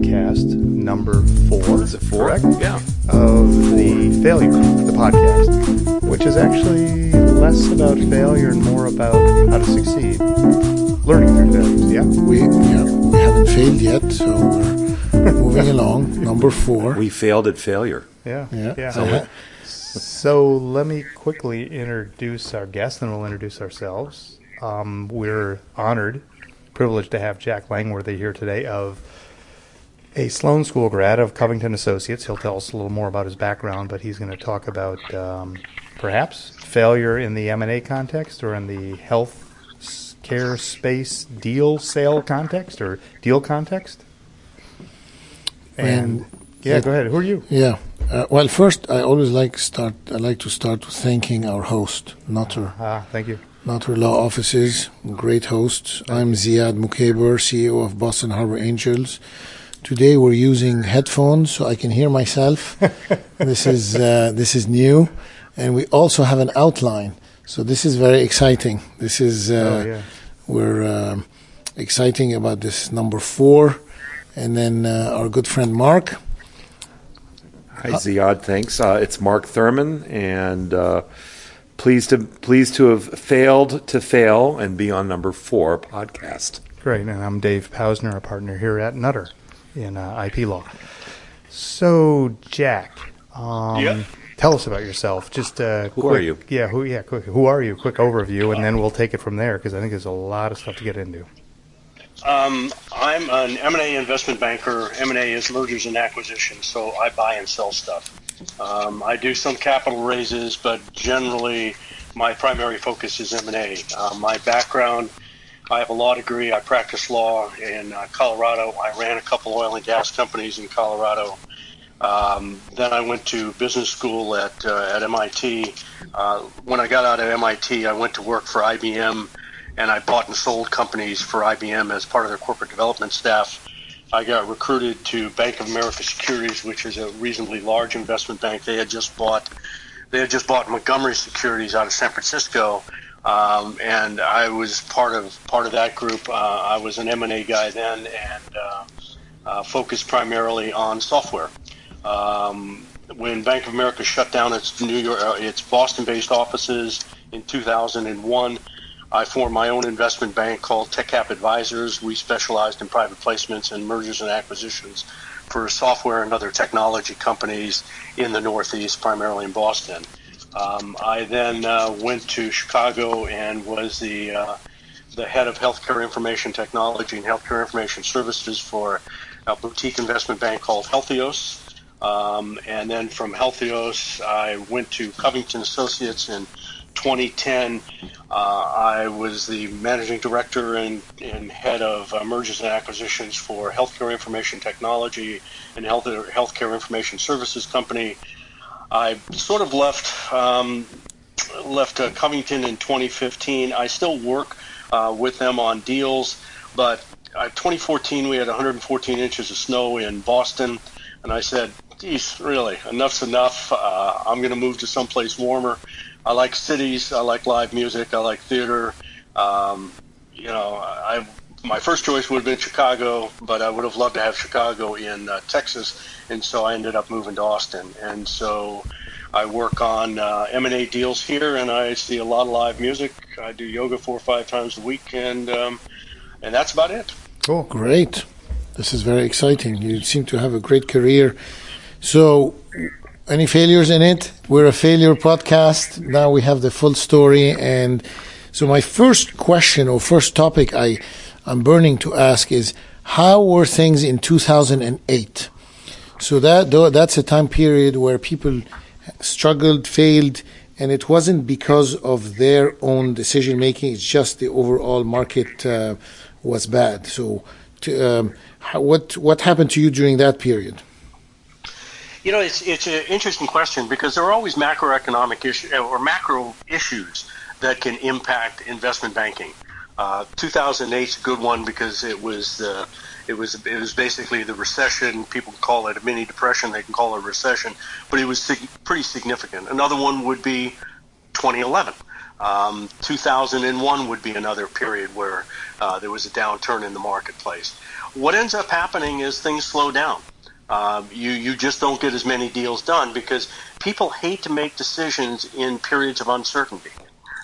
podcast number four. Is it four? Correct? Yeah. Of the failure, the podcast, which is actually less about failure and more about how to succeed. Learning through failures, yeah? We yeah, we haven't failed yet, so we're moving along. Number four. We failed at failure. Yeah. Yeah. yeah. So- So let me quickly introduce our guest, and we'll introduce ourselves. Um, we're honored, privileged to have Jack Langworthy here today of a Sloan School grad of Covington Associates. He'll tell us a little more about his background, but he's going to talk about um, perhaps failure in the M&A context or in the health care space deal sale context or deal context. And And- yeah, go ahead. Who are you? Yeah. Uh, well, first, I always like start. I like to start with thanking our host, Nutter, Ah, thank you. Nutter Law Offices. Great hosts. I'm Ziad Mukaber, CEO of Boston Harbor Angels. Today we're using headphones so I can hear myself. this is uh, this is new, and we also have an outline. So this is very exciting. This is uh, oh yeah. we're um exciting about this number four, and then uh, our good friend Mark. Hi, Ziad. Thanks. Uh, it's Mark Thurman, and uh, pleased to pleased to have failed to fail and be on number four podcast. Great, and I'm Dave Pausner, a partner here at Nutter in uh, IP Law. So, Jack, um, Yeah. tell us about yourself. Just uh, Who quick, are you? Yeah, who? Yeah, quick. Who are you? Quick overview, and then we'll take it from there because I think there's a lot of stuff to get into. Um, I'm an M&A investment banker. M&A is mergers and acquisitions, so I buy and sell stuff. Um, I do some capital raises, but generally my primary focus is M&A. Uh, my background, I have a law degree. I practice law in uh, Colorado. I ran a couple oil and gas companies in Colorado. Um, then I went to business school at uh, at MIT. Uh, when I got out of MIT, I went to work for IBM, and I bought and sold companies for IBM as part of their corporate development staff. I got recruited to Bank of America Securities, which is a reasonably large investment bank. They had just bought they had just bought Montgomery Securities out of San Francisco, um, and I was part of part of that group. Uh, I was an M and A guy then, and uh, uh, focused primarily on software. Um, when Bank of America shut down its New York, uh, its Boston-based offices in 2001, I formed my own investment bank called TechCap Advisors. We specialized in private placements and mergers and acquisitions for software and other technology companies in the Northeast, primarily in Boston. Um, I then uh, went to Chicago and was the uh, the head of healthcare information technology and healthcare information services for a boutique investment bank called Healthios. Um, and then from Healthios, I went to Covington Associates in 2010. Uh, I was the managing director and, and head of uh, mergers and acquisitions for healthcare information technology and health, healthcare information services company. I sort of left um, left uh, Covington in 2015. I still work uh, with them on deals, but uh, 2014 we had 114 inches of snow in Boston, and I said, "Geez, really, enough's enough. Uh, I'm going to move to someplace warmer." I like cities. I like live music. I like theater. Um, you know, I my first choice would have been Chicago, but I would have loved to have Chicago in uh, Texas, and so I ended up moving to Austin. And so I work on uh, M&A deals here, and I see a lot of live music. I do yoga four or five times a week, and um, and that's about it. Cool. Great. This is very exciting. You seem to have a great career. So, any failures in it? We're a failure podcast. Now we have the full story. And so, my first question or first topic I, I'm burning to ask is how were things in 2008? So, that that's a time period where people struggled, failed, and it wasn't because of their own decision making, it's just the overall market uh, was bad. So, to, um, how, what what happened to you during that period? You know, it's it's an interesting question because there are always macroeconomic issues or macro issues that can impact investment banking. Uh, 2008 is a good one because it was the it was it was basically the recession. People call it a mini depression. They can call it a recession, but it was sig- pretty significant. Another one would be 2011. Um, 2001 would be another period where uh, there was a downturn in the marketplace. What ends up happening is things slow down. Um, you you just don't get as many deals done because people hate to make decisions in periods of uncertainty.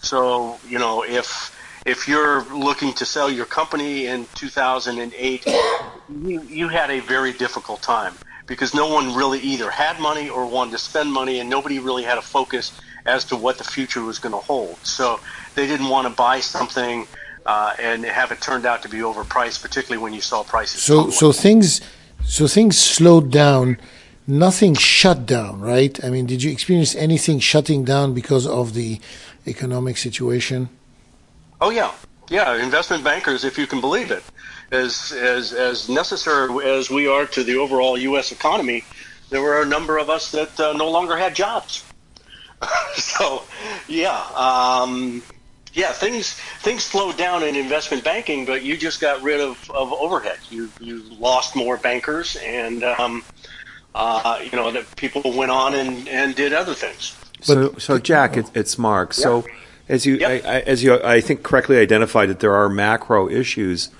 So you know if if you're looking to sell your company in 2008, you, you had a very difficult time because no one really either had money or wanted to spend money, and nobody really had a focus as to what the future was going to hold. So they didn't want to buy something uh, and have it turned out to be overpriced, particularly when you saw prices. So so things so things slowed down. Nothing shut down, right? I mean, did you experience anything shutting down because of the economic situation? Oh yeah, yeah. Investment bankers, if you can believe it, as as as necessary as we are to the overall U.S. economy, there were a number of us that uh, no longer had jobs. so, yeah, um, yeah. Things things slowed down in investment banking, but you just got rid of, of overhead. You you lost more bankers, and um, uh, you know that people went on and, and did other things. So, so Jack, it, it's Mark. So, as you Yep. I, I, as you I think correctly identified that there are macro issues.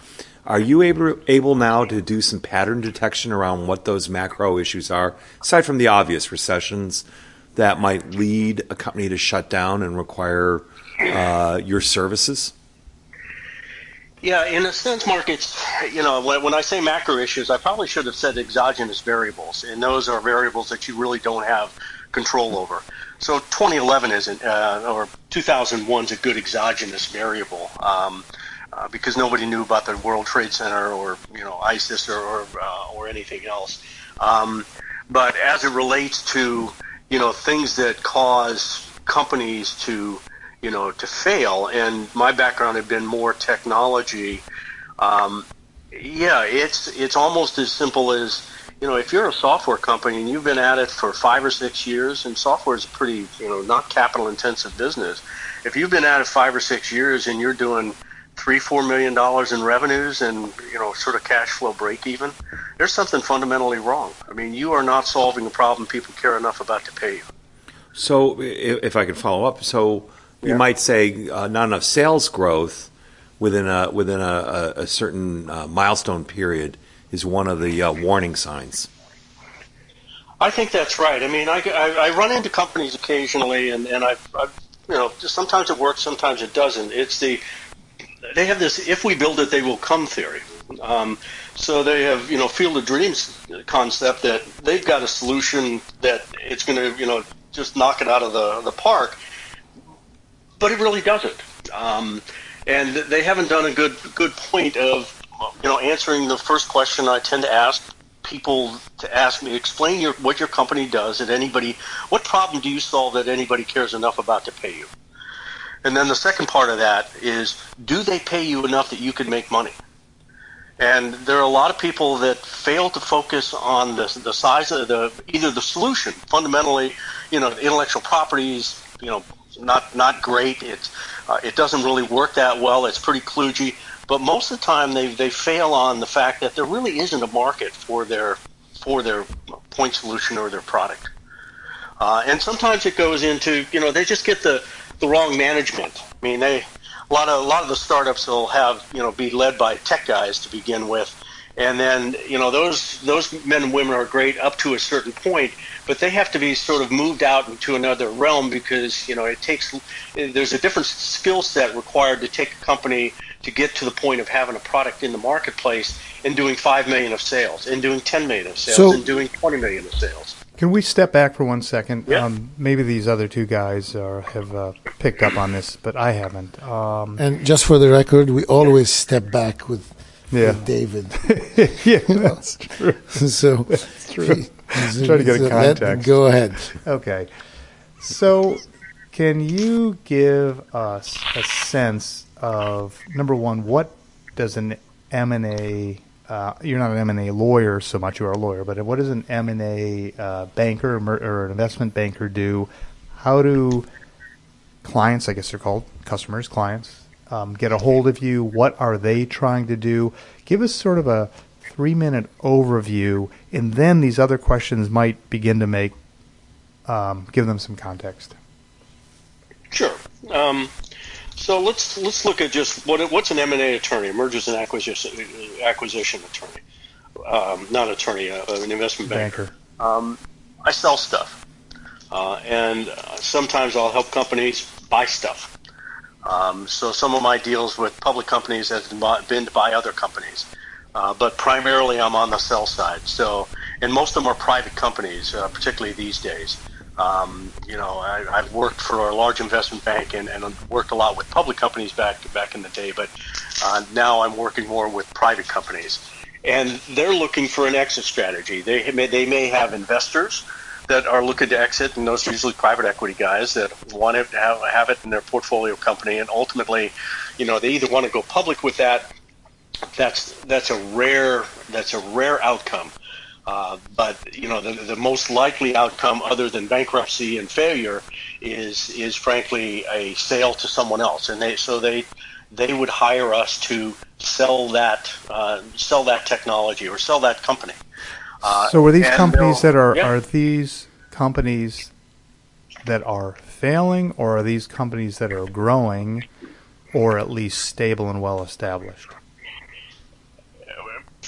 Are you able able now to do some pattern detection around what those macro issues are, aside from the obvious recessions that might lead a company to shut down and require uh, your services? Yeah, in a sense, Mark, it's you know when, when I say macro issues, I probably should have said exogenous variables, and those are variables that you really don't have control over. So 2011 isn't, uh, or 2001 is a good exogenous variable um, uh, because nobody knew about the World Trade Center or you know ISIS or or, uh, or anything else. Um, but as it relates to you know things that cause companies to you know to fail, and my background had been more technology. Um, yeah, it's it's almost as simple as you know if you're a software company and you've been at it for five or six years, and software is a pretty you know not capital intensive business. If you've been at it five or six years and you're doing three four million dollars in revenues and you know sort of cash flow break even, there's something fundamentally wrong. I mean, you are not solving a problem people care enough about to pay you. So, if I could follow up, so we might say uh, not enough sales growth within a within a, a, a certain uh, milestone period is one of the uh, warning signs. I think that's right. I mean, I, I, I run into companies occasionally, and and I, I, you know, sometimes it works, sometimes it doesn't. It's the they have this "if we build it, they will come" theory. Um, so they have you know field of dreams concept that they've got a solution that it's going to you know just knock it out of the the park, but it really doesn't. Um, and they haven't done a good good point of you know answering the first question I tend to ask people to ask me explain your what your company does that anybody what problem do you solve that anybody cares enough about to pay you? And then the second part of that is do they pay you enough that you can make money? And there are a lot of people that fail to focus on the, the size of the either the solution fundamentally you know intellectual properties you know not not great. It's uh, it doesn't really work that well. It's pretty kludgy but most of the time they, they fail on the fact that there really isn't a market for their for their point solution or their product. Uh, and sometimes it goes into you know they just get the the wrong management. I mean they a lot of a lot of the startups will have you know be led by tech guys to begin with. And then you know those those men and women are great up to a certain point but they have to be sort of moved out into another realm because you know it takes there's a different skill set required to take a company to get to the point of having a product in the marketplace and doing 5 million of sales and doing 10 million of sales So- and doing 20 million of sales Can we step back for one second? Yeah. Um, maybe these other two guys are, have uh, picked up on this, but I haven't. Um, And just for the record, we always step back with, Yeah. with David. yeah, that's true. so true. Try to get a so let- context. Go ahead. Okay. So, can you give us a sense of number one, what does an M and A? Uh, you're not an M and A lawyer so much. You are a lawyer, but what does an M and A uh, banker or, an investment banker do? How do clients, I guess they're called customers, clients, um, get a hold of you? What are they trying to do? Give us sort of a three minute overview, and then these other questions might begin to make um, give them some context. Sure. Um, So let's let's look at just what what's an M and A attorney, mergers and acquisition acquisition attorney, um, not attorney, uh, an investment banker. banker. Um, I sell stuff, uh, and uh, sometimes I'll help companies buy stuff. Um, so some of my deals with public companies have been to buy other companies, uh, but primarily I'm on the sell side. So, and most of them are private companies, uh, particularly these days. Um, you know, I, have worked for a large investment bank and, and, worked a lot with public companies back back in the day, but uh, now I'm working more with private companies, and they're looking for an exit strategy. They may, they may have investors that are looking to exit, and those are usually private equity guys that want to have, have it in their portfolio company, and ultimately, you know, they either want to go public with that. That's that's a rare that's a rare outcome. Uh, but you know the, the most likely outcome, other than bankruptcy and failure, is is frankly a sale to someone else, and they so they they would hire us to sell that uh, sell that technology or sell that company. Uh, so are these companies that are yeah. are these companies that are failing, or are these companies that are growing, or at least stable and well established?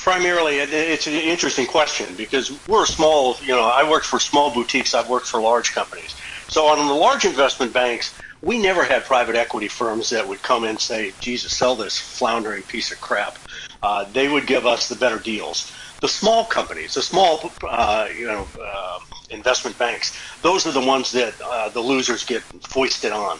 Primarily, it's an interesting question because we're small. You know, I worked for small boutiques. I've worked for large companies. So on the large investment banks, we never had private equity firms that would come in and say, "Jesus, sell this floundering piece of crap." Uh, they would give us the better deals the small companies, the small, uh, you know, uh, investment banks, those are the ones that uh, the losers get foisted on.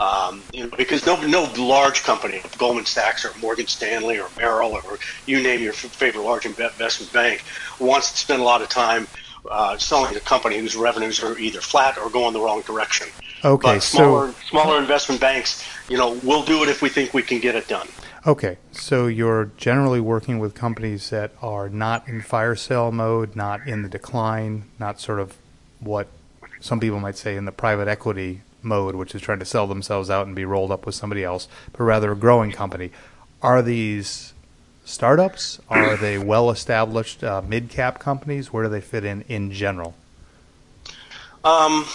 Um, you know, because no, no large company, Goldman Sachs or Morgan Stanley or Merrill or you name your favorite large investment bank, wants to spend a lot of time uh, selling a company whose revenues are either flat or going the wrong direction. Okay, but smaller, so smaller investment banks, you know, we'll do it if we think we can get it done. Okay, so you're generally working with companies that are not in fire sale mode, not in the decline, not sort of what some people might say in the private equity mode, which is trying to sell themselves out and be rolled up with somebody else, but rather a growing company. Are these startups? Are they well established uh, mid cap companies? Where do they fit in in general? Um,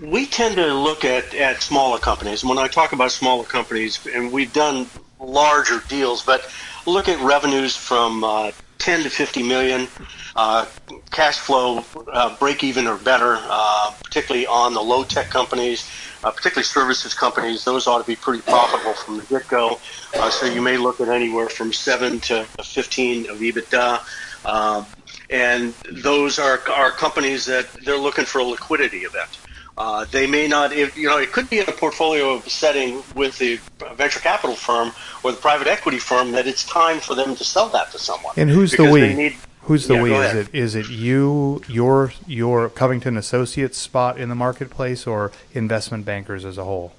we tend to look at, at smaller companies. When I talk about smaller companies, and we've done larger deals, but look at revenues from uh, 10 to 50 million, uh, cash flow uh, break even or better, uh, particularly on the low tech companies, uh, particularly services companies. Those ought to be pretty profitable from the get go. Uh, so you may look at anywhere from 7 to 15 of EBITDA. Um, and those are, are companies that they're looking for a liquidity event. Uh, they may not, if, you know, it could be in a portfolio setting with the venture capital firm or the private equity firm that it's time for them to sell that to someone. And who's the we? Need, who's the yeah, we? Is it is it you, your your Covington Associates spot in the marketplace, or investment bankers as a whole?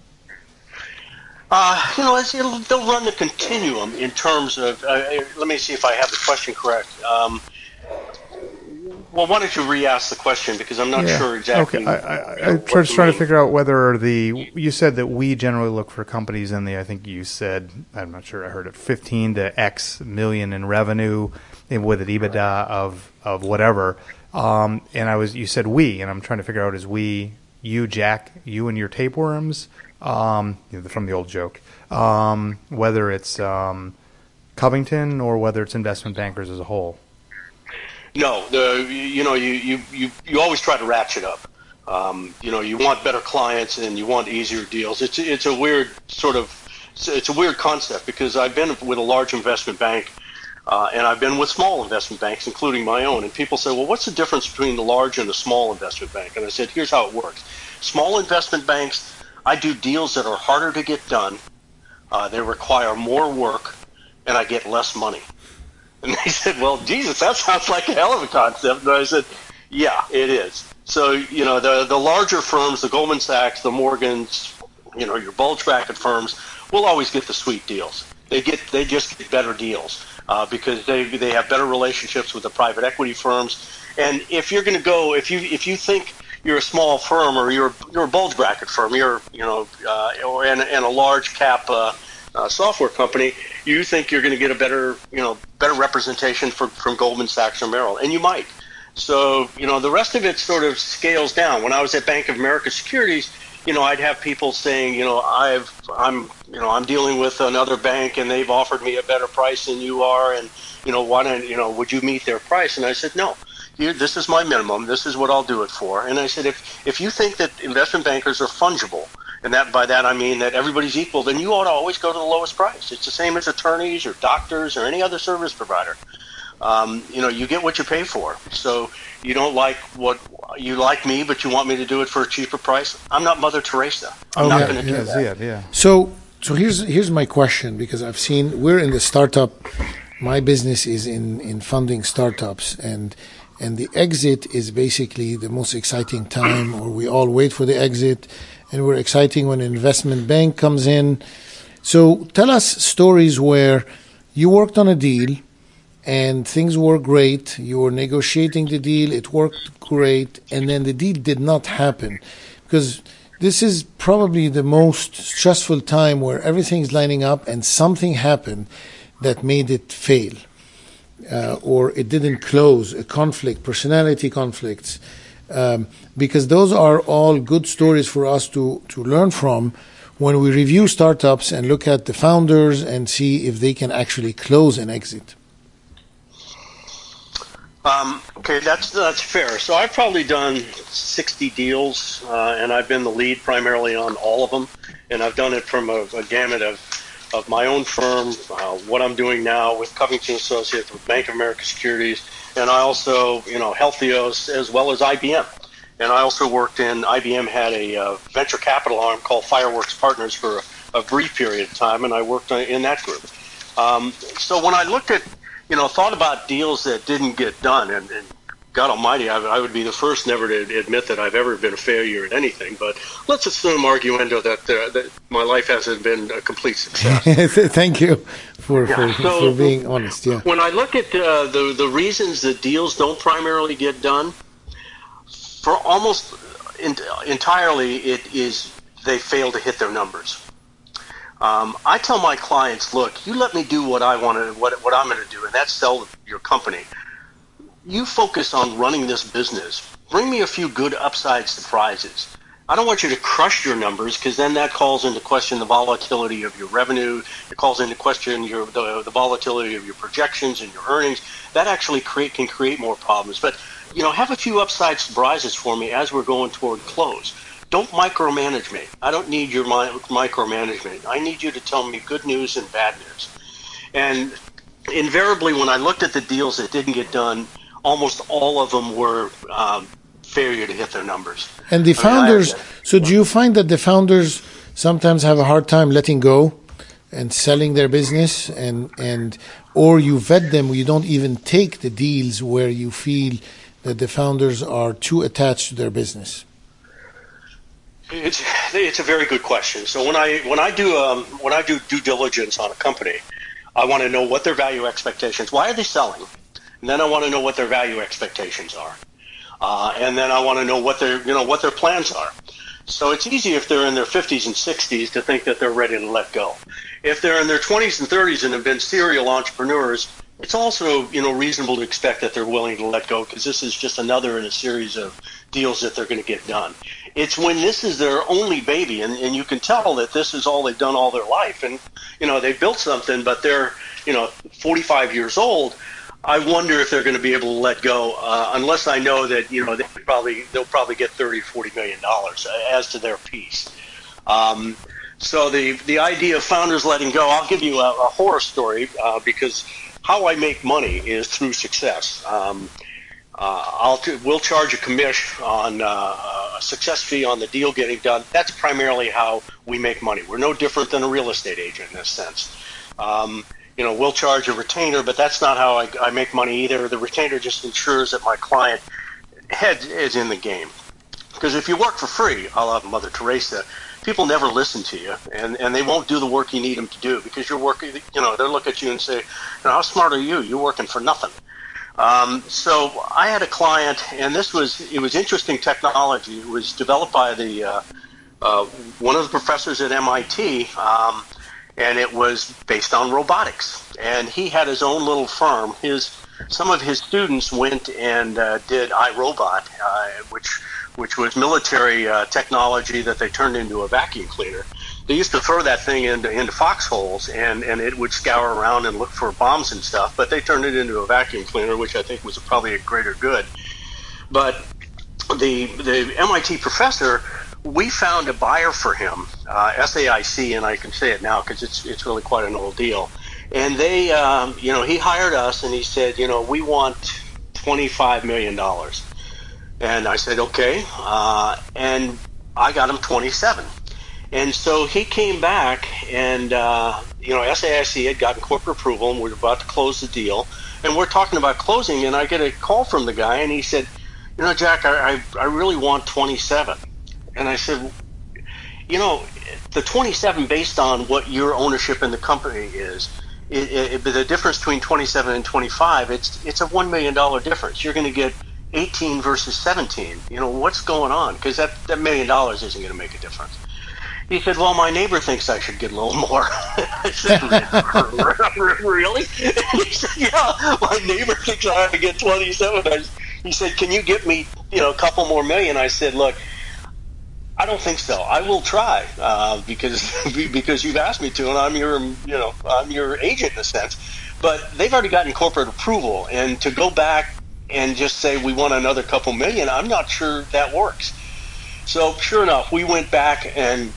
Uh, you know, they'll run the continuum in terms of. Uh, let me see if I have the question correct. Um, well, why don't you re-ask the question because I'm not yeah. sure exactly. Okay, I, I, am just trying to figure out whether the you said that we generally look for companies in the I think you said I'm not sure I heard it 15 to X million in revenue and with an EBITDA of of whatever. Um, and I was you said we and I'm trying to figure out is we you Jack you and your tapeworms um, from the old joke um, whether it's um, Covington or whether it's investment bankers as a whole. No, the you know you you you, you always try to ratchet up. Um, you know, you want better clients and you want easier deals. It's it's a weird sort of it's a weird concept because I've been with a large investment bank. Uh, and I've been with small investment banks, including my own. And people say, well, what's the difference between the large and the small investment bank? And I said, here's how it works. Small investment banks, I do deals that are harder to get done. Uh, they require more work, and I get less money. And they said, well, Jesus, that sounds like a hell of a concept. And I said, yeah, it is. So, you know, the, the larger firms, the Goldman Sachs, the Morgans, you know, your bulge bracket firms will always get the sweet deals. They get, they just get better deals uh, because they, they have better relationships with the private equity firms. And if you're going to go, if you, if you think you're a small firm or you're, you're a bulge bracket firm, you're, you know, uh, or, and, and a large cap, uh, uh, software company, you think you're going to get a better, you know, better representation for, from Goldman Sachs or Merrill, and you might. So, you know, the rest of it sort of scales down. When I was at Bank of America Securities, you know, I'd have people saying, you know, I've, I'm, you know, I'm dealing with another bank and they've offered me a better price than you are, and you know, why don't, you know, would you meet their price? And I said, no. Here, this is my minimum. This is what I'll do it for. And I said, if if you think that investment bankers are fungible, and that by that I mean that everybody's equal, then you ought to always go to the lowest price. It's the same as attorneys or doctors or any other service provider. Um, you know, you get what you pay for. So you don't like what you like me, but you want me to do it for a cheaper price. I'm not Mother Teresa. I'm Oh, not yeah, going to do yeah, that. Yeah, yeah. So, so here's here's my question because I've seen we're in the startup. My business is in in funding startups, and and the exit is basically the most exciting time, or we all wait for the exit, and we're exciting when an investment bank comes in. So, tell us stories where you worked on a deal and things were great. You were negotiating the deal, it worked great, and then the deal did not happen. Because this is probably the most stressful time where everything's lining up and something happened that made it fail. Uh, or it didn't close, a conflict, personality conflicts. Um, because those are all good stories for us to, to learn from when we review startups and look at the founders and see if they can actually close an exit. Um, okay, that's that's fair. So I've probably done 60 deals, uh, and I've been the lead primarily on all of them. And I've done it from a, a gamut of, of my own firm, uh, what I'm doing now with Covington Associates, with Bank of America Securities, and I also, you know, Healthios as well as IBM. And I also worked in IBM had a uh, venture capital arm called Fireworks Partners for a, a brief period of time, and I worked in that group. Um, so when I looked at you know, thought about deals that didn't get done, and, and God Almighty, I, I, would be the first never to admit that I've ever been a failure at anything. But let's assume, arguendo, that, uh, that my life hasn't been a complete success. Thank you for Yeah, for, so- for being honest. Yeah. when I look at uh, the the reasons that deals don't primarily get done, for almost in, entirely, it is they fail to hit their numbers. Um, I tell my clients, look, you let me do what I want to, what, what I'm going to do, and that's sell your company. You focus on running this business. Bring me a few good upside surprises. I don't want you to crush your numbers because then that calls into question the volatility of your revenue. It calls into question your the, the volatility of your projections and your earnings. That actually create can create more problems. But you know, have a few upside surprises for me as we're going toward close. Don't micromanage me. I don't need your mi- micromanagement. I need you to tell me good news and bad news. And invariably, when I looked at the deals that didn't get done, almost all of them were um, failure to hit their numbers. And the I mean, I- founders. So do you find that the founders sometimes have a hard time letting go and selling their business, and and or you vet them, you don't even take the deals where you feel that the founders are too attached to their business. It's it's a very good question. So when I when I do um, when I do due diligence on a company, I want to know what their value expectations. Why are they selling? And then I want to know what their value expectations are, uh, and then I want to know what their you know what their plans are. So it's easy if they're in their 50s and 60s to think that they're ready to let go. If they're in their 20s and 30s and have been serial entrepreneurs, it's also you know reasonable to expect that they're willing to let go because this is just another in a series of deals that they're going to get done. It's when this is their only baby, and, and you can tell that this is all they've done all their life, and you know they built something, but they're you know 45 years old. I wonder if they're going to be able to let go, uh, unless I know that you know they probably they'll probably get thirty or 40 million dollars as to their piece. Um, so the the idea of founders letting go, I'll give you a, a horror story uh, because how I make money is through success. Um, uh, I'll we'll charge a commission on uh, a success fee on the deal getting done. That's primarily how we make money. We're no different than a real estate agent in this sense. Um, you know, we'll charge a retainer, but that's not how I, I make money either. The retainer just ensures that my client head is in the game. Because if you work for free, a la Mother Teresa, people never listen to you, and, and they won't do the work you need them to do because you're working. You know, they'll look at you and say, you know, "How smart are you? You're working for nothing." Um, so I had a client, and this was it was interesting technology. It was developed by the uh, uh, one of the professors at MIT, um, and it was based on robotics. And he had his own little firm. His some of his students went and uh, did iRobot, uh, which which was military uh, technology that they turned into a vacuum cleaner. They used to throw that thing into, into foxholes and, and it would scour around and look for bombs and stuff, but they turned it into a vacuum cleaner, which I think was probably a greater good. But the, the MIT professor, we found a buyer for him, uh, SAIC, and I can say it now because it's, it's really quite an old deal. And they, um, you know, he hired us and he said, you know, we want $25 million. And I said, okay. Uh, and I got him 27. And so he came back, and uh, you know, SAIC had gotten corporate approval, and we are about to close the deal. And we're talking about closing, and I get a call from the guy, and he said, "You know, Jack, I I, I really want 27." And I said, "You know, the 27 based on what your ownership in the company is." It, it, the difference between 27 and 25, it's it's a one million dollar difference. You're going to get 18 versus 17. You know what's going on? Because that that million dollars isn't going to make a difference. He said, "Well, my neighbor thinks I should get a little more." I said, "Really?" He said, "Yeah, my neighbor thinks I have to get twenty-seven. I, he said, "Can you get me, you know, a couple more million? I said, "Look, I don't think so. I will try uh, because because you've asked me to, and I'm your, you know, I'm your agent in a sense. But they've already gotten corporate approval, and to go back and just say we want another couple million, I'm not sure that works." So sure enough, we went back and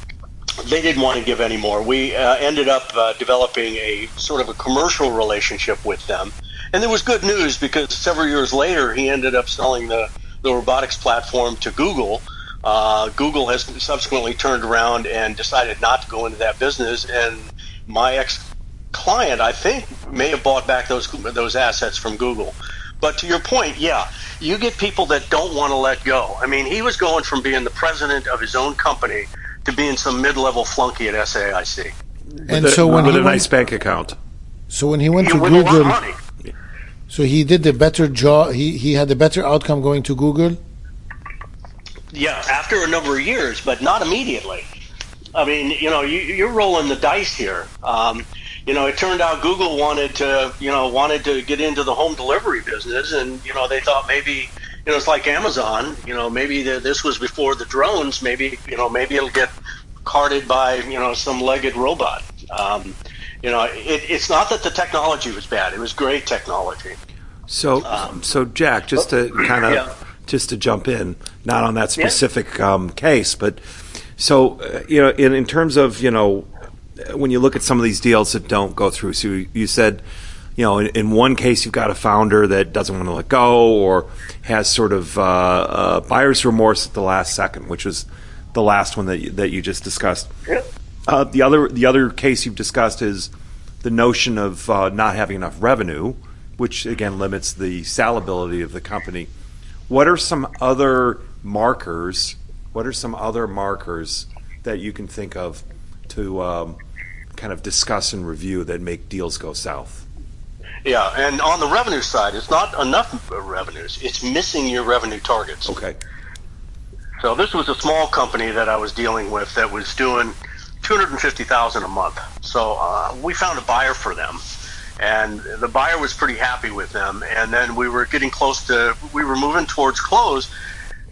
they didn't want to give any more. We uh, ended up uh, developing a sort of a commercial relationship with them. And there was good news because several years later, he ended up selling the, the robotics platform to Google. Uh, Google has subsequently turned around and decided not to go into that business. And my ex client, I think, may have bought back those those assets from Google. But to your point, yeah, you get people that don't want to let go. I mean, he was going from being the president of his own company to being some mid-level flunky at SAIC. And with so a, when with he a went, nice bank account. so when he went He to won a lot of Google, money. so he did the better job. He he had a better outcome going to Google. Yeah, after a number of years, but not immediately. I mean, you know, you, you're rolling the dice here. Um, you know, it turned out Google wanted to, you know, wanted to get into the home delivery business, and you know, they thought maybe, you know, it's like Amazon. You know, maybe the, this was before the drones. Maybe, you know, maybe it'll get carted by, you know, some legged robot. Um, you know, it, it's not that the technology was bad; it was great technology. So, so Jack, just to kind of yeah. Just to jump in, not on that specific um, case, but so uh, you know, in, in terms of you know, when you look at some of these deals that don't go through, so you, you said, you know, in, in one case you've got a founder that doesn't want to let go or has sort of uh, uh, buyer's remorse at the last second, which was the last one that you, that you just discussed. Uh, the other the other case you've discussed is the notion of uh, not having enough revenue, which again limits the salability of the company. What are some other markers? What are some other markers that you can think of to um, kind of discuss and review that make deals go south? Yeah, and on the revenue side, it's not enough revenues; it's missing your revenue targets. Okay. So this was a small company that I was dealing with that was doing two hundred and fifty thousand a month. So uh, we found a buyer for them, and the buyer was pretty happy with them. And then we were getting close to, we were moving towards close,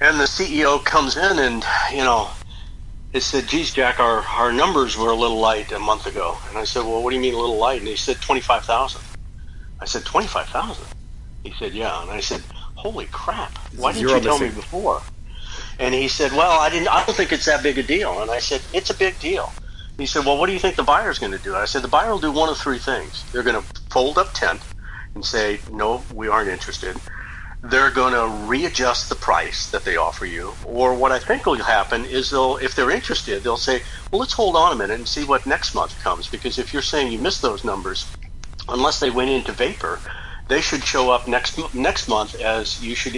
and the CEO comes in and you know, he said, "Geez, Jack, our our numbers were a little light a month ago." And I said, "Well, what do you mean a little light?" And he said, 25,000. I said, 25,000? He said, "Yeah." And I said, "Holy crap! Why didn't you tell me before?" And he said, "Well, I didn't. I don't think it's that big a deal." And I said, "It's a big deal." He said, "Well, what do you think the buyer's going to do?" I said, "The buyer will do one of three things. They're going to fold up tent and say, no, we aren't interested.' They're going to readjust the price that they offer you, or what I think will happen is they'll, if they're interested, they'll say, well, let's hold on a minute and see what next month comes. Because if you're saying you missed those numbers, unless they went into vapor, they should show up next next month as you should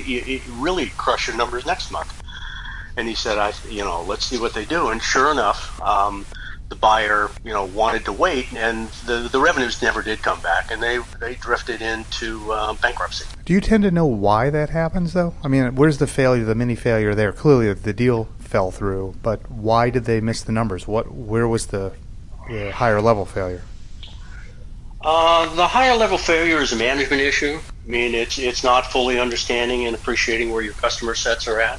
really crush your numbers next month." And he said, "I, you know, let's see what they do." And sure enough, um, the buyer, you know, wanted to wait, and the the revenues never did come back, and they they drifted into uh, bankruptcy. Do you tend to know why that happens, though? I mean, where's the failure, the mini failure there? Clearly, the deal fell through, but why did they miss the numbers? What, where was the, the higher level failure? Uh, the higher level failure is a management issue. I mean, it's it's not fully understanding and appreciating where your customer sets are at.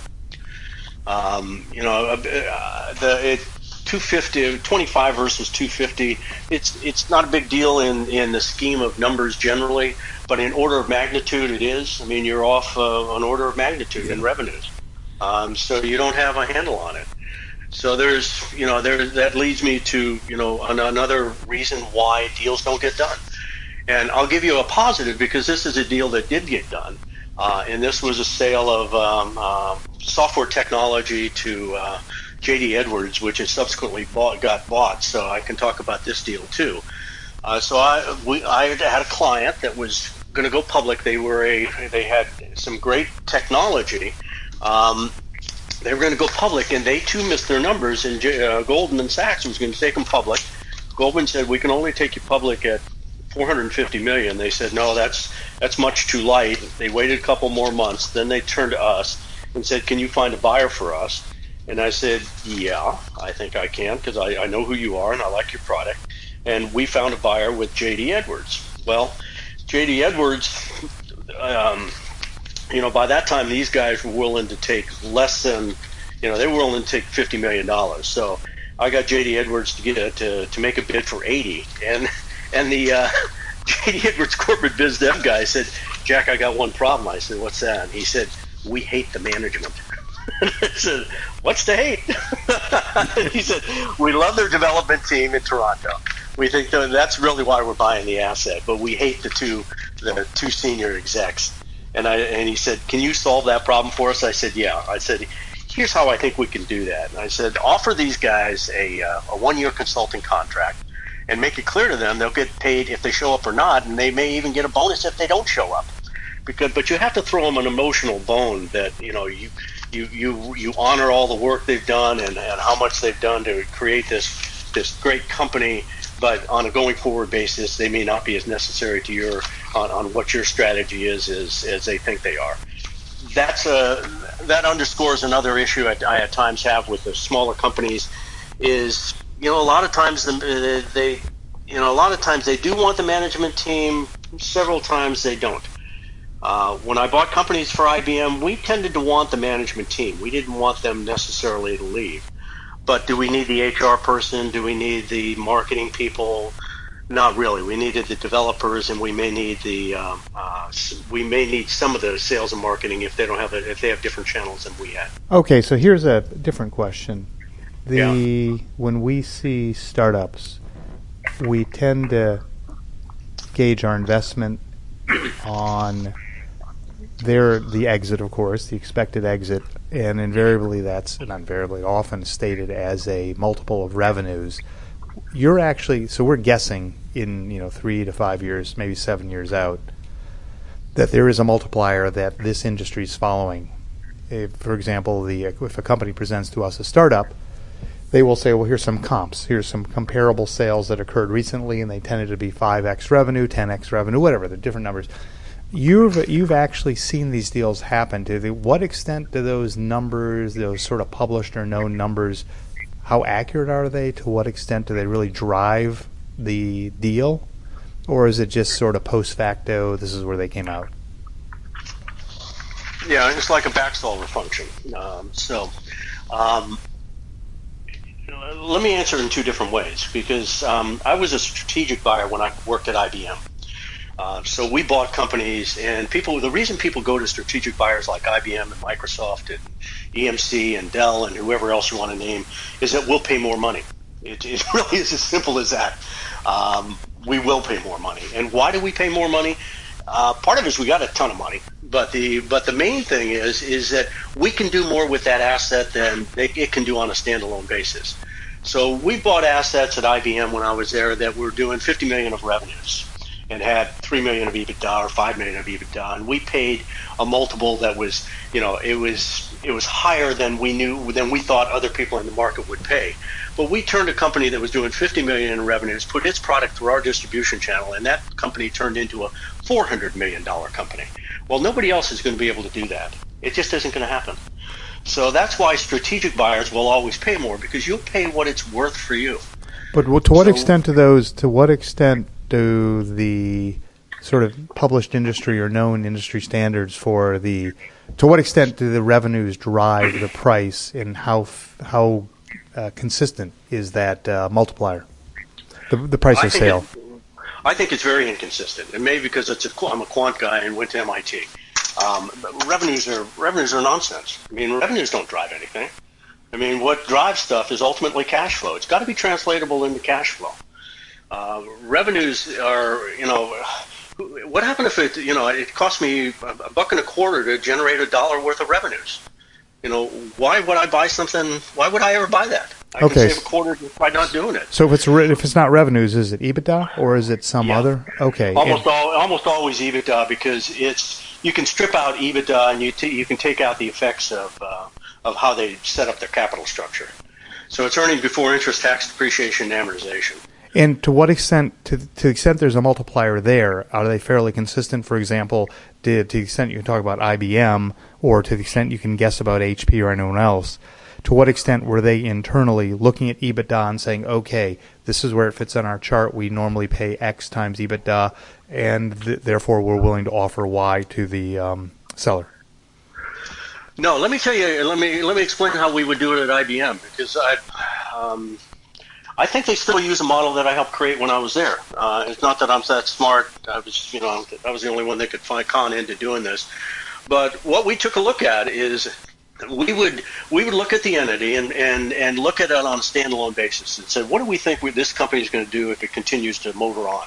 Um, you know, uh, the it, 250, 25 versus 250. It's it's not a big deal in in the scheme of numbers generally, but in order of magnitude, it is. I mean, you're off uh, an order of magnitude in revenues, um, so you don't have a handle on it. So there's, you know, there that leads me to, you know, an, another reason why deals don't get done. And I'll give you a positive because this is a deal that did get done, uh, and this was a sale of um, uh, software technology to uh, JD Edwards, which has subsequently bought, got bought. So I can talk about this deal too. Uh, so I we I had a client that was going to go public. They were a they had some great technology. Um, they were going to go public, and they too missed their numbers. And uh, Goldman Sachs was going to take them public. Goldman said we can only take you public at 450 million. They said no, that's that's much too light. They waited a couple more months. Then they turned to us and said, "Can you find a buyer for us?" And I said, Yeah, I think I can because I, I know who you are and I like your product. And we found a buyer with JD Edwards. Well, JD Edwards, um, you know, by that time these guys were willing to take less than, you know, they were willing to take fifty million dollars. So I got JD Edwards to get to to make a bid for eighty, and and the uh, JD Edwards corporate biz dev guy said, Jack, I got one problem. I said, What's that? And he said, We hate the management. I said, "What's the hate?" he said, "We love their development team in Toronto. We think that's really why we're buying the asset, but we hate the two the two senior execs." And I and he said, "Can you solve that problem for us?" I said, "Yeah." I said, "Here's how I think we can do that." And I said, "Offer these guys a uh, a one year consulting contract." And make it clear to them they'll get paid if they show up or not, and they may even get a bonus if they don't show up. Because, but you have to throw them an emotional bone that you know you you you you honor all the work they've done and, and how much they've done to create this this great company. But on a going forward basis they may not be as necessary to your on, on what your strategy is as, as they think they are. That's a that underscores another issue I, I at times have with the smaller companies is you know a lot of times the, they you know a lot of times they do want the management team several times they don't uh, when I bought companies for IBM, we tended to want the management team. We didn't want them necessarily to leave. But do we need the HR person? Do we need the marketing people? Not really. We needed the developers, and we may need the um, uh, we may need some of the sales and marketing if they don't have a, if they have different channels than we had. Okay, so here's a different question. The yeah. when we see startups, we tend to gauge our investment on they're the exit, of course, the expected exit, and invariably that's, and invariably often stated as a multiple of revenues. You're actually, so we're guessing in, you know, three to five years, maybe seven years out, that there is a multiplier that this industry is following. If, for example, the if a company presents to us a startup, they will say, well, here's some comps. Here's some comparable sales that occurred recently, and they tended to be 5x revenue, 10x revenue, whatever, the different numbers You've you've actually seen these deals happen. To what extent do those numbers, those sort of published or known numbers, how accurate are they? To what extent do they really drive the deal, or is it just sort of post facto? This is where they came out. Yeah, it's like a backsolver function. Um, so, um, let me answer in two different ways because um, I was a strategic buyer when I worked at IBM. Uh, so we bought companies, and people. The reason people go to strategic buyers like IBM and Microsoft and EMC and Dell and whoever else you want to name is that we'll pay more money. It, it really is as simple as that. Um, we will pay more money, and why do we pay more money? Uh, part of it is we got a ton of money, but the but the main thing is is that we can do more with that asset than it, it can do on a standalone basis. So we bought assets at IBM when I was there that were doing 50 million of revenues and had three million of EBITDA or five million of EBITDA, and we paid a multiple that was, you know, it was it was higher than we knew than we thought other people in the market would pay. But we turned a company that was doing 50 million in revenues, put its product through our distribution channel, and that company turned into a 400 million dollar company. Well, nobody else is going to be able to do that. It just isn't going to happen. So that's why strategic buyers will always pay more because you'll pay what it's worth for you. But to what so, extent do those? To what extent do the sort of published industry or known industry standards for the to what extent do the revenues drive the price and how how uh, consistent is that uh, multiplier the, the price of sale it- I think it's very inconsistent, and maybe because it's a, I'm a quant guy and went to MIT. Um, revenues are revenues are nonsense. I mean, revenues don't drive anything. I mean, what drives stuff is ultimately cash flow. It's got to be translatable into cash flow. Uh, revenues are, you know, what happened if it, you know, it cost me a buck and a quarter to generate a dollar worth of revenues? You know, why would I buy something? Why would I ever buy that? I Okay. can save a quarter by not doing it. so if it's re- if it's not revenues is it EBITDA or is it some Yeah. other okay Almost and- all, almost always EBITDA because it's you can strip out EBITDA and you t- you can take out the effects of uh, of how they set up their capital structure. So it's earning before interest, tax, depreciation, and amortization. And to what extent, to, to the extent there's a multiplier there, are they fairly consistent? For example, to, to the extent you can talk about IBM, or to the extent you can guess about HP or anyone else, to what extent were they internally looking at EBITDA and saying, okay, this is where it fits on our chart. We normally pay X times EBITDA, and th- therefore we're willing to offer Y to the um, seller. No, let me tell you. Let me let me explain how we would do it at IBM because I, um, I think they still use a model that I helped create when I was there. Uh, it's not that I'm that smart. I was, you know, I was the only one that could find con into doing this. But what we took a look at is we would we would look at the entity and, and, and look at it on a standalone basis and say, what do we think we, this company is going to do if it continues to motor on?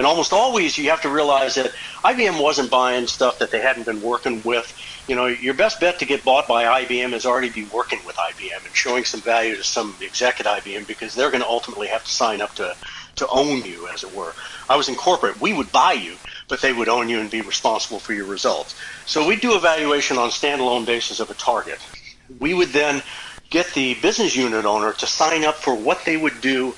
And almost always, you have to realize that IBM wasn't buying stuff that they hadn't been working with. You know, your best bet to get bought by IBM is already be working with IBM and showing some value to some exec at IBM because they're going to ultimately have to sign up to to own you, as it were. I was in corporate; we would buy you, but they would own you and be responsible for your results. So we do evaluation on standalone basis of a target. We would then get the business unit owner to sign up for what they would do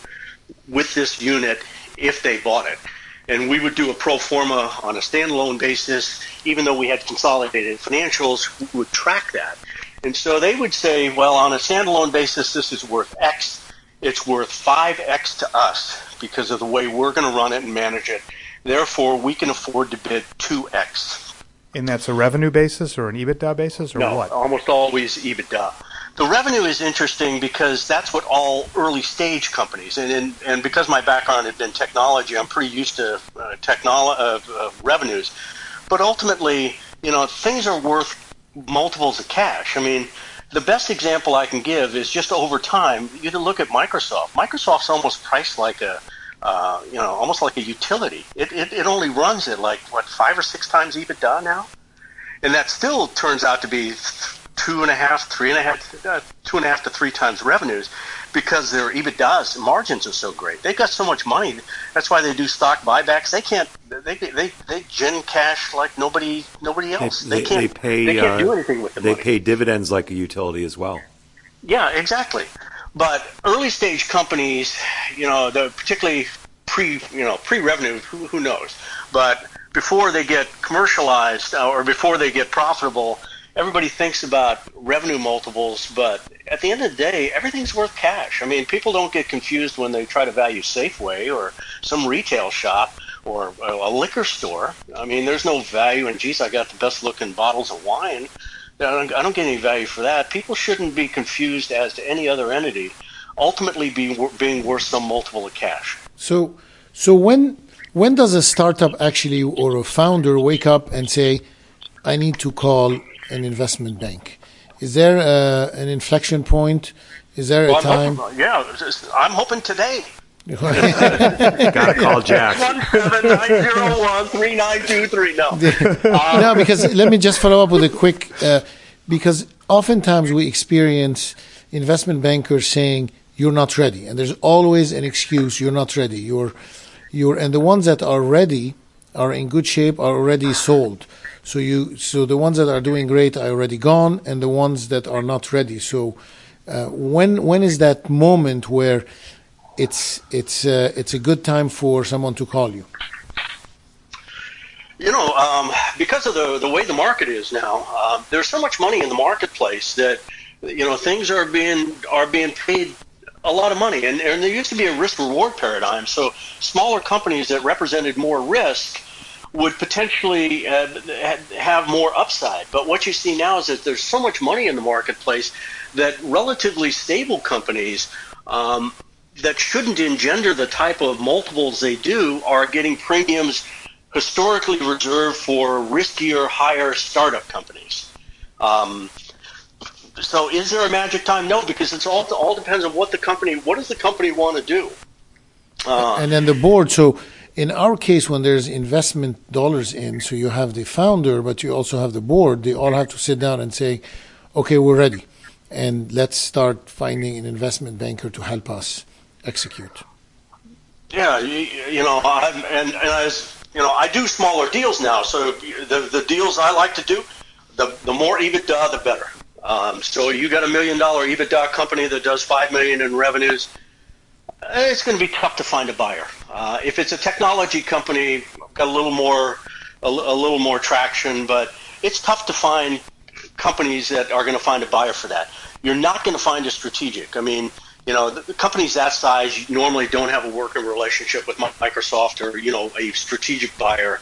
with this unit if they bought it. And we would do a pro forma on a standalone basis, even though we had consolidated financials, we would track that. And so they would say, well, on a standalone basis, this is worth X. It's worth 5X to us because of the way we're going to run it and manage it. Therefore, we can afford to bid 2X. And that's a revenue basis or an EBITDA basis or No, what? almost always EBITDA. The revenue is interesting because that's what all early stage companies and and, and because my background had been technology, I'm pretty used to uh, uh, uh, revenues. But ultimately, you know, things are worth multiples of cash. I mean, the best example I can give is just over time. You can look at Microsoft. Microsoft's almost priced like a uh, you know, almost like a utility. It, it, it only runs at like what five or six times EBITDA now, and that still turns out to be two and a half, three and a half, uh, two and a half to three times revenues because their EBITDA's margins are so great. They've got so much money. That's why they do stock buybacks. They can't. They they they gen cash like nobody nobody else. They, can't. pay. they can't uh, do anything with the They money. pay dividends like a utility as well. Yeah, exactly. But early stage companies, you know, the particularly pre, you know, pre-revenue, who, who knows? But before they get commercialized uh, or before they get profitable, everybody thinks about revenue multiples. But at the end of the day, everything's worth cash. I mean, people don't get confused when they try to value Safeway or some retail shop or a liquor store. I mean, there's no value in, geez, I got the best looking bottles of wine. I don't, I don't get any value for that. People shouldn't be confused as to any other entity ultimately be, being worth some multiple of cash. So, so when when does a startup actually or a founder wake up and say, "I need to call an investment bank"? Is there uh, an inflection point? Is there a Well, I'm time? hoping, yeah, I'm hoping today. Gotta call Jack. One seven nine zero one three nine two three. No, Uh, no, because let me just follow up with a quick. Uh, because oftentimes we experience investment bankers saying you're not ready, and there's always an excuse: you're not ready. You're, you're, and the ones that are ready are in good shape are already sold. So you, so the ones that are doing great are already gone, and the ones that are not ready. So uh, when when is that moment where it's it's uh, it's a good time for someone to call you? You know, um, because of the the way the market is now, um, there's so much money in the marketplace that you know things are being are being paid a lot of money, and, and there used to be a risk reward paradigm. So smaller companies that represented more risk would potentially uh, have more upside. But what you see now is that there's so much money in the marketplace that relatively stable companies um, that shouldn't engender the type of multiples they do are getting premiums historically reserved for riskier, higher startup companies. Um, so, is there a magic time? No, because it's all all depends on what the company. What does the company want to do? Uh, and then the board. So, in our case, when there's investment dollars in, so you have the founder, but you also have the board. They all have to sit down and say, "Okay, we're ready, and let's start finding an investment banker to help us execute." Yeah, you, you know, I'm, and and as you know, I do smaller deals now. So the the deals I like to do, the the more EBITDA, the better. Um, so you got a million dollar EBITDA company that does five million in revenues. It's going to be tough to find a buyer. Uh, if it's a technology company, got a little more a, a little more traction, but it's tough to find companies that are going to find a buyer for that. You're not going to find a strategic. I mean, you know, the, companies that size normally don't have a working relationship with Microsoft or you know a strategic buyer.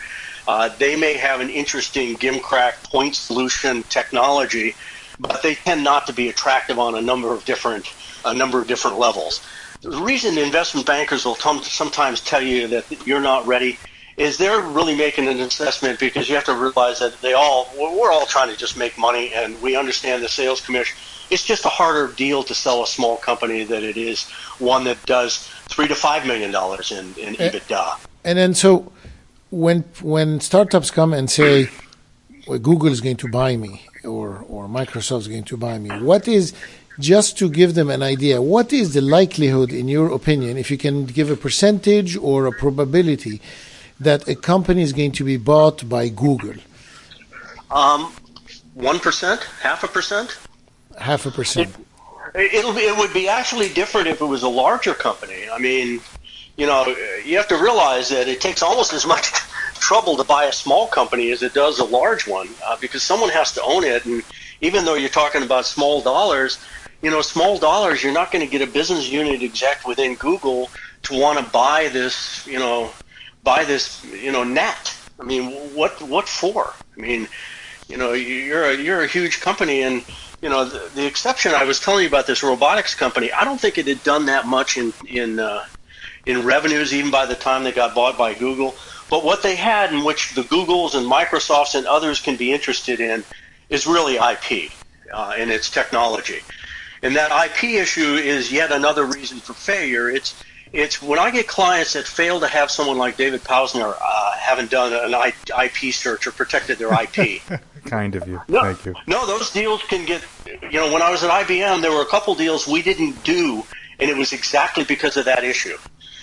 Uh, they may have an interesting gimcrack point solution technology, but they tend not to be attractive on a number of different a number of different levels. The reason investment bankers will t- sometimes tell you that you're not ready is they're really making an assessment because you have to realize that they all we're all trying to just make money and we understand the sales commission it's just a harder deal to sell a small company than it is one that does three to five million dollars in, in EBITDA. And then so when when startups come and say well, Google is going to buy me or or Microsoft is going to buy me, what is just to give them an idea, what is the likelihood, in your opinion, if you can give a percentage or a probability that a company is going to be bought by Google? Um, one percent, half a percent half a percent. It, it'll be, it would be actually different if it was a larger company. I mean, you know, you have to realize that it takes almost as much trouble to buy a small company as it does a large one uh, because someone has to own it. And even though you're talking about small dollars, you know, small dollars, you're not going to get a business unit exec within Google to want to buy this, you know, buy this, you know, net. I mean, what what for? I mean, you know, you're a, you're a huge company and you know, the, the, exception I was telling you about this robotics company, I don't think it had done that much in in uh, in revenues even by the time they got bought by Google. But what they had, in which the Googles and Microsofts and others can be interested in, is really IP uh, and its technology. And that IP issue is yet another reason for failure. It's it's when I get clients that fail to have someone like David Pausner uh, haven't done an IP search or protected their IP. kind of you. No, Thank you. No, those deals can get. You know, when I was at IBM, there were a couple deals we didn't do, and it was exactly because of that issue,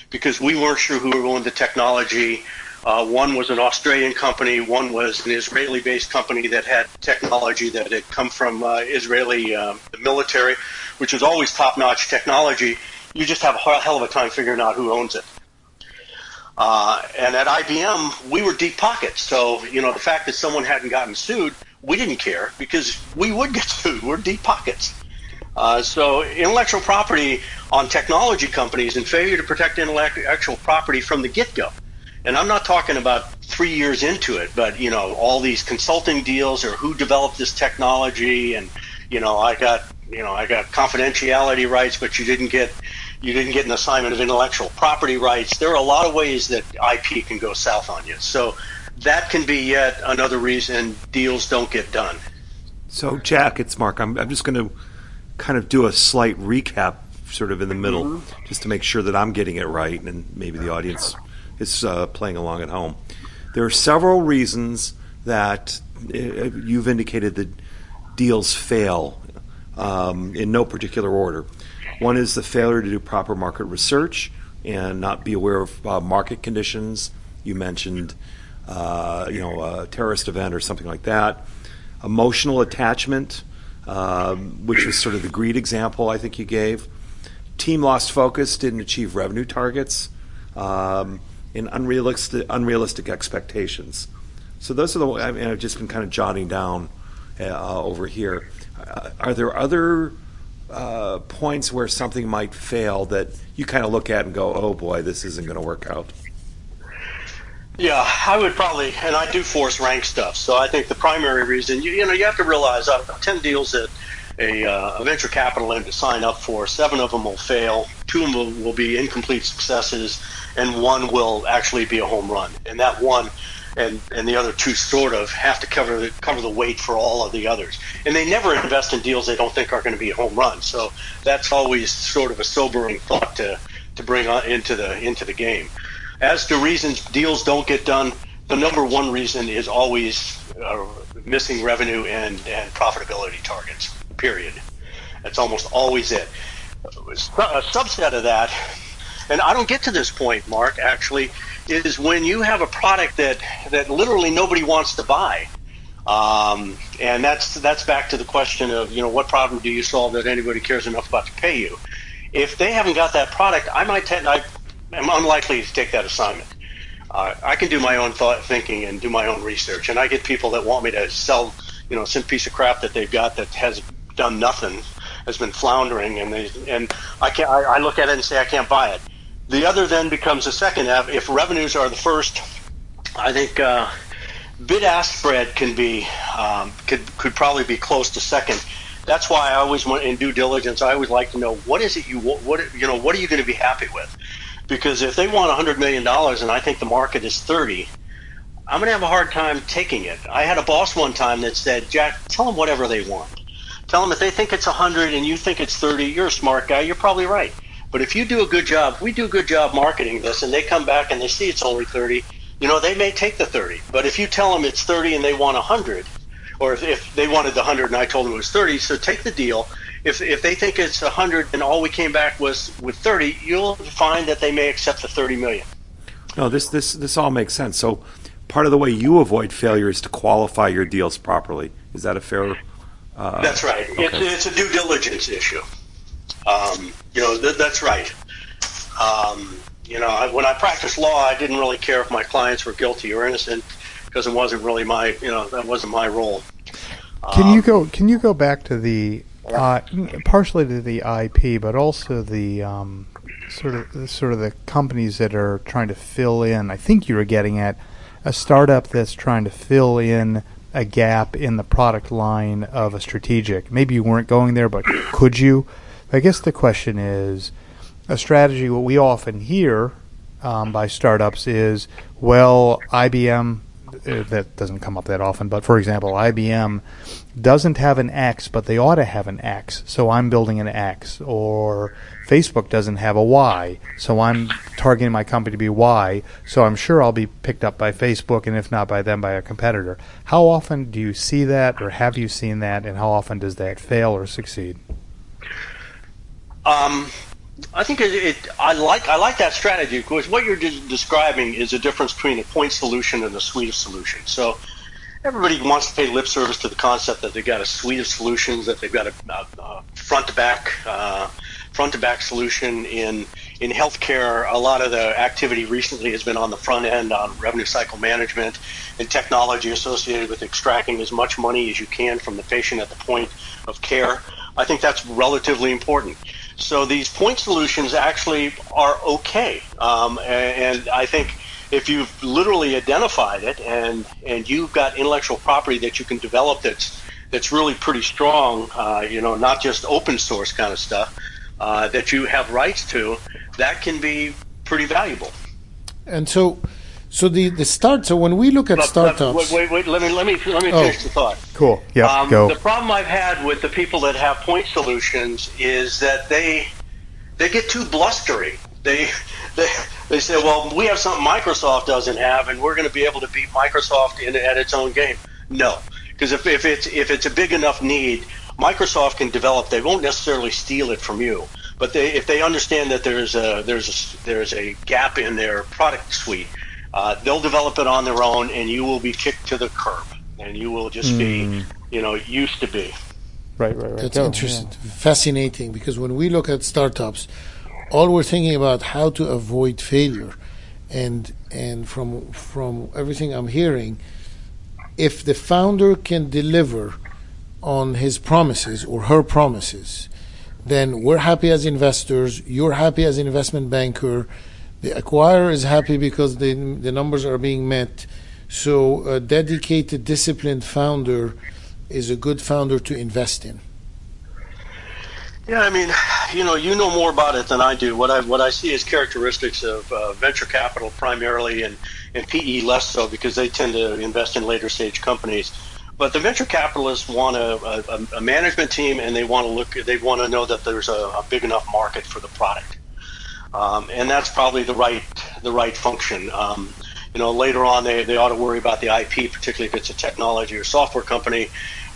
because we weren't sure who were going to technology. Uh, one was an Australian company. One was an Israeli-based company that had technology that had come from uh, Israeli uh, military, which was always top-notch technology you just have a hell of a time figuring out who owns it. Uh, and at IBM, we were deep pockets. So, you know, the fact that someone hadn't gotten sued, we didn't care because we would get sued. We're deep pockets. Uh, so, intellectual property on technology companies and failure to protect intellectual property from the get go. And I'm not talking about three years into it, but, you know, all these consulting deals or who developed this technology and, you know, I got, you know, I got confidentiality rights, but you didn't get you didn't get an assignment of intellectual property rights. There are a lot of ways that IP can go south on you. So that can be yet another reason deals don't get done. So, Jack, it's Mark. I'm, I'm just going to kind of do a slight recap, sort of in the middle, mm-hmm. just to make sure that I'm getting it right, and maybe the audience is uh, playing along at home. There are several reasons that uh, you've indicated that deals fail um, in no particular order. One is the failure to do proper market research and not be aware of uh, market conditions. You mentioned, uh, you know, a terrorist event or something like that. Emotional attachment, um, which was sort of the greed example I think you gave. Team lost focus, didn't achieve revenue targets, um, and unrealistic, unrealistic expectations. So those are the. I mean, I've just been kind of jotting down uh, over here. Uh, are there other uh, points where something might fail that you kind of look at and go, "Oh boy, this isn't going to work out"? Yeah, I would probably, and I do force rank stuff. So I think the primary reason, you, you know, you have to realize out of 10 deals that a, uh, a venture capital end to sign up for, seven of them will fail, two of them will, be incomplete successes, and one will actually be a home run. And that one and, and the other two sort of have to cover the, cover the weight for all of the others. And they never invest in deals they don't think are going to be a home run. So that's always sort of a sobering thought to, to bring on into the into the game. As to reasons deals don't get done, the number one reason is always uh, missing revenue and, and profitability targets, period. That's almost always it. A subset of that, and I don't get to this point, Mark, actually, is when you have a product that, that literally nobody wants to buy. Um, and that's that's back to the question of you know what problem do you solve that anybody cares enough about to pay you. If they haven't got that product, I might tend I am unlikely to take that assignment. Uh, I can do my own thought thinking and do my own research, and I get people that want me to sell, you know, some piece of crap that they've got that has done nothing, has been floundering, and they and I can I, I look at it and say I can't buy it. The other then becomes the second. If revenues are the first, I think uh, bid ask spread can be um, could could probably be close to second. That's why I always want in due diligence. I always like to know what is it you what you know what are you going to be happy with because if they want $100 million and I think the market is 30, I'm going to have a hard time taking it. I had a boss one time that said, Jack, tell them whatever they want. Tell them if they think it's 100 and you think it's 30, you're a smart guy, you're probably right. But if you do a good job, we do a good job marketing this and they come back and they see it's only 30, you know, they may take the 30. But if you tell them it's 30 and they want 100, or if, if they wanted the 100 and I told them it was 30, so take the deal if, if they think it's 100 and all we came back was with 30, you'll find that they may accept the 30 million. No, this this this all makes sense. So, part of the way you avoid failure is to qualify your deals properly. Is that a fair? Uh, that's right. Okay. It's, it's, a due diligence issue. Um, you know, th- that's right. Um, you know, I, when I practiced law, I didn't really care if my clients were guilty or innocent because it wasn't really my, you know, that wasn't my role. Can um, you go? Can you go back to the uh, partially to the IP, but also the um, sort of sort of the companies that are trying to fill in. I think you were getting at a startup that's trying to fill in a gap in the product line of a strategic. Maybe you weren't going there, but could you? I guess the question is a strategy. What we often hear um, by startups is, well, IBM. Uh, that doesn't come up that often, but for example, IBM doesn't have an X, but they ought to have an X, so I'm building an X. Or Facebook doesn't have a Y, so I'm targeting my company to be Y, so I'm sure I'll be picked up by Facebook, and if not by them, by a competitor. How often do you see that, or have you seen that, and how often does that fail or succeed? Um, I think it, it, I like I like that strategy because what you're de- describing is a difference between a point solution and a suite of solutions. So everybody wants to pay lip service to the concept that they've got a suite of solutions, that they've got a, a front to back uh, front to back solution in in healthcare. A lot of the activity recently has been on the front end on revenue cycle management and technology associated with extracting as much money as you can from the patient at the point of care. I think that's relatively important. So these point solutions actually are okay, um, and, and I think if you've literally identified it and and you've got intellectual property that you can develop that's that's really pretty strong, uh, you know, not just open source kind of stuff uh, that you have rights to, that can be pretty valuable. And so, so the the start. So when we look at but, startups, wait, wait, wait, let me let me let me oh, finish the thought. Cool. Yeah. Um, go. The problem I've had with the people that have point solutions is that they they get too blustery. They they they say, well, we have something Microsoft doesn't have, and we're going to be able to beat Microsoft in, at its own game. No, because if, if it's if it's a big enough need, Microsoft can develop. They won't necessarily steal it from you, but they if they understand that there's a there's a, there's a gap in their product suite, uh, they'll develop it on their own, and you will be kicked to the curb, and you will just mm. be hmm. you know used to be. Right, right, right. That's interesting, yeah. fascinating. Because when we look at startups, all we're thinking about how to avoid failure, and and from from everything I'm hearing, if the founder can deliver on his promises or her promises, then we're happy as investors. You're happy as an investment banker. The acquirer is happy because the the numbers are being met. So a dedicated, disciplined founder is a good founder to invest in. Yeah, I mean, you know, you know more about it than I do. What I what I see is characteristics of uh, venture capital primarily, and and PE less so because they tend to invest in later stage companies. But the venture capitalists want a, a, a management team, and they want to look. They want to know that there's a, a big enough market for the product, um, and that's probably the right the right function. Um, you know, later on they, they ought to worry about the IP, particularly if it's a technology or software company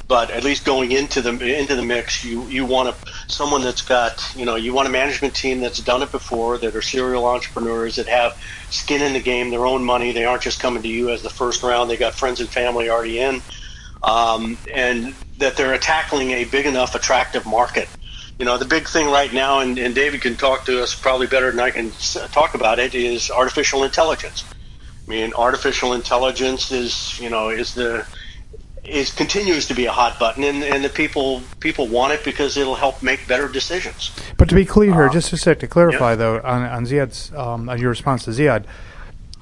but at least going into the into the mix, you you want a, someone that's got you know you want a management team that's done it before, that are serial entrepreneurs that have skin in the game, their own money. They aren't just coming to you as the first round. They got friends and family already in, um, and that they're tackling a big enough, attractive market. You know, the big thing right now, and, and David can talk to us probably better than I can talk about it, is artificial intelligence. I mean, artificial intelligence is you know is the is continues to be a hot button, and, and the people people want it because it'll help make better decisions. But to be clear here, uh, just a sec to clarify yeah. though, on, on Ziad's um, on your response to Ziad,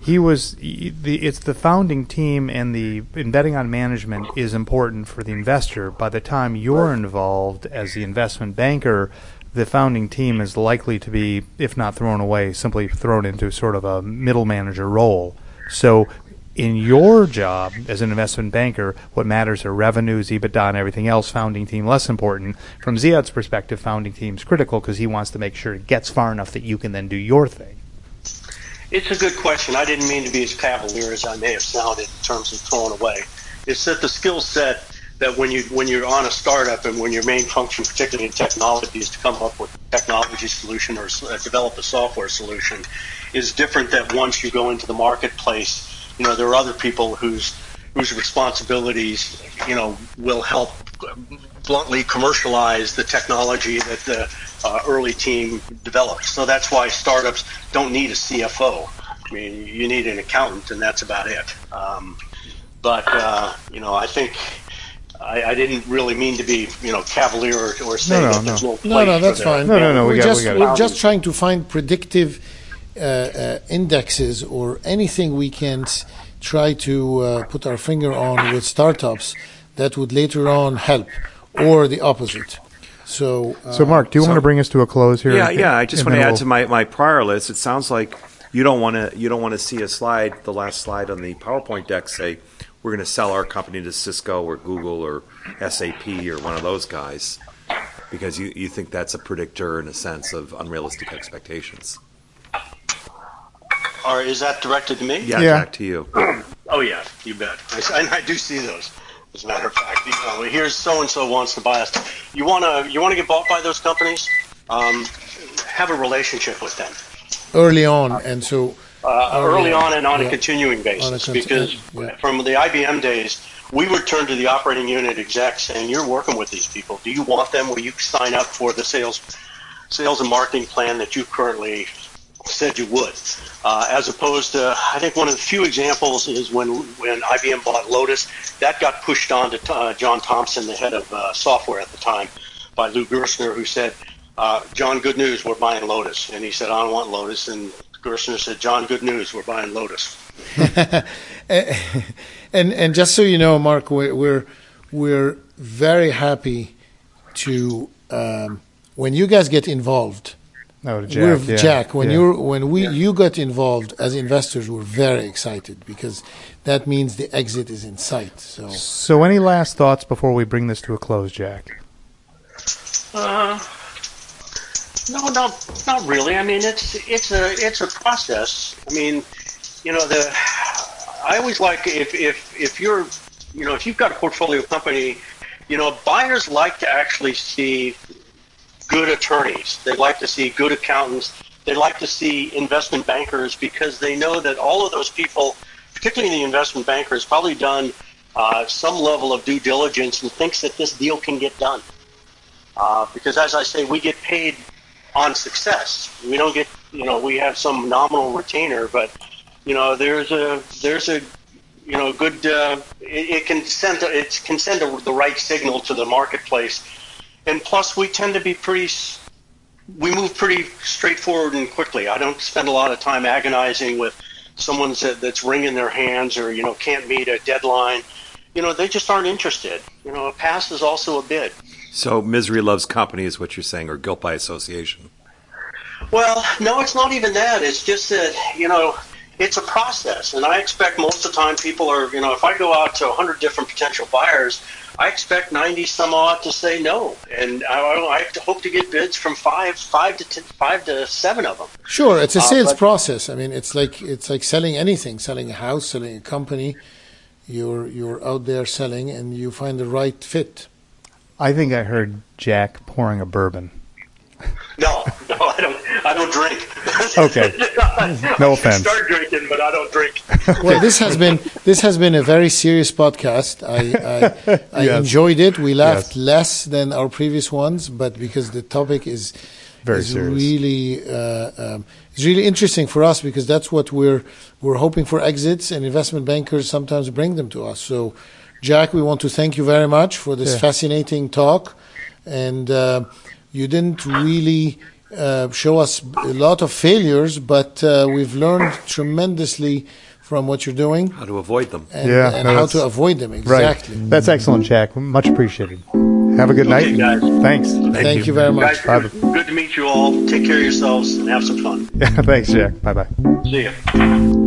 he was the it's the founding team and the betting on management is important for the investor. By the time you're involved as the investment banker, the founding team is likely to be, if not thrown away, simply thrown into sort of a middle manager role. So in your job as an investment banker, what matters are revenues, EBITDA, and everything else. Founding team less important. From Ziad's perspective, founding team's critical because he wants to make sure it gets far enough that you can then do your thing. It's a good question. I didn't mean to be as cavalier as I may have sounded in terms of throwing away. It's that the skill set that when you when you're on a startup and when your main function, particularly in technology, is to come up with a technology solution or uh, develop a software solution, is different That once you go into the marketplace you know, there are other people whose whose responsibilities, you know, will help uh, bluntly commercialize the technology that the uh, early team develops. So that's why startups don't need a CFO. I mean, you need an accountant, and that's about it. Um, but uh, you know, I think I, I, didn't really mean to be, you know, cavalier or, or say no, no, that there's no no. No, that's fine. No, no, no. We're we just got, we are just trying to find predictive uh, uh, indexes or anything we can try to uh, put our finger on with startups that would later on help, or the opposite. So, uh, so Mark, do you so, want to bring us to a close here? Yeah, yeah. I just want to add to my, my prior list. It sounds like you don't want to you don't want to see a slide, the last slide on the PowerPoint deck, say we're going to sell our company to Cisco or Google or SAP or one of those guys, because you, you think that's a predictor in a sense of unrealistic expectations. Or is that directed to me? Yeah, yeah. back to you. oh yeah, you bet. I, and I do see those. As a matter of fact, you know, here's so and so wants to buy us. You wanna you wanna get bought by those companies? Um, have a relationship with them early on, and so uh, early on and on yeah. a continuing basis. A because yeah. from the IBM days, we would turn to the operating unit exec saying, "You're working with these people. Do you want them? Will you sign up for the sales sales and marketing plan that you currently said you would. Uh, as opposed to, I think one of the few examples is when when IBM bought Lotus, that got pushed on to uh, John Thompson, the head of uh, software at the time, by Lou Gerstner, who said, uh, "John, good news, we're buying Lotus," and he said, "I don't want Lotus," and Gerstner said, "John, good news, we're buying Lotus." and and just so you know, Mark, we're we're, we're very happy to um, when you guys get involved no, Jack. yeah. Jack. When yeah. you when we yeah. you got involved as investors, we're very excited because that means the exit is in sight. So, so any last thoughts before we bring this to a close, Jack? Uh, no, no, not really. I mean, it's it's a it's a process. I mean, you know, the I always like if if if you're you know if you've got a portfolio company, you know, buyers like to actually see good attorneys. They like to see good accountants. They like to see investment bankers because they know that all of those people, particularly the investment bankers, probably done uh, some level of due diligence and thinks that this deal can get done. Uh, because as I say, we get paid on success. We don't get, you know, we have some nominal retainer, but you know, there's a there's a you know good. Uh, it, it, can send it can send a, the right signal to the marketplace and plus we tend to be pretty we move pretty straightforward and quickly. I don't spend a lot of time agonizing with someone that's wringing their hands or you know can't meet a deadline. You know, they just aren't interested. You know, a pass is also a bid. So misery loves company is what you're saying, or guilt by association. Well, no, it's not even that. It's just that you know it's a process, and I expect most of the time people are you know if I go out to 100 different potential buyers, I expect 90 some odd to say no, and I, I hope to get bids from five, five to ten, five to seven of them. Sure, it's a sales uh, but, process. I mean, it's like it's like selling anything, selling a house, selling a company. You're you're out there selling, and you find the right fit. I think I heard Jack pouring a bourbon. No, no, I don't. I don't drink. Okay. no offense. I start drinking, but I don't drink. well, this has been this has been a very serious podcast. I I, I yes. enjoyed it. We laughed yes. less than our previous ones, but because the topic is very is serious. really uh, um, it's really interesting for us because that's what we're we're hoping for exits, and investment bankers sometimes bring them to us. So, Jack, we want to thank you very much for this yeah. fascinating talk, and. Uh, you didn't really uh, show us a lot of failures, but uh, we've learned tremendously from what you're doing. How to avoid them. And, yeah, and no, how to avoid them, exactly. Right. That's excellent, Jack. Much appreciated. Have a good okay, night. Guys. Thanks. Thank, Thank you. you. very much. Guys, good to meet you all. Take care of yourselves and have some fun. Yeah, thanks, Jack. Bye bye. See you.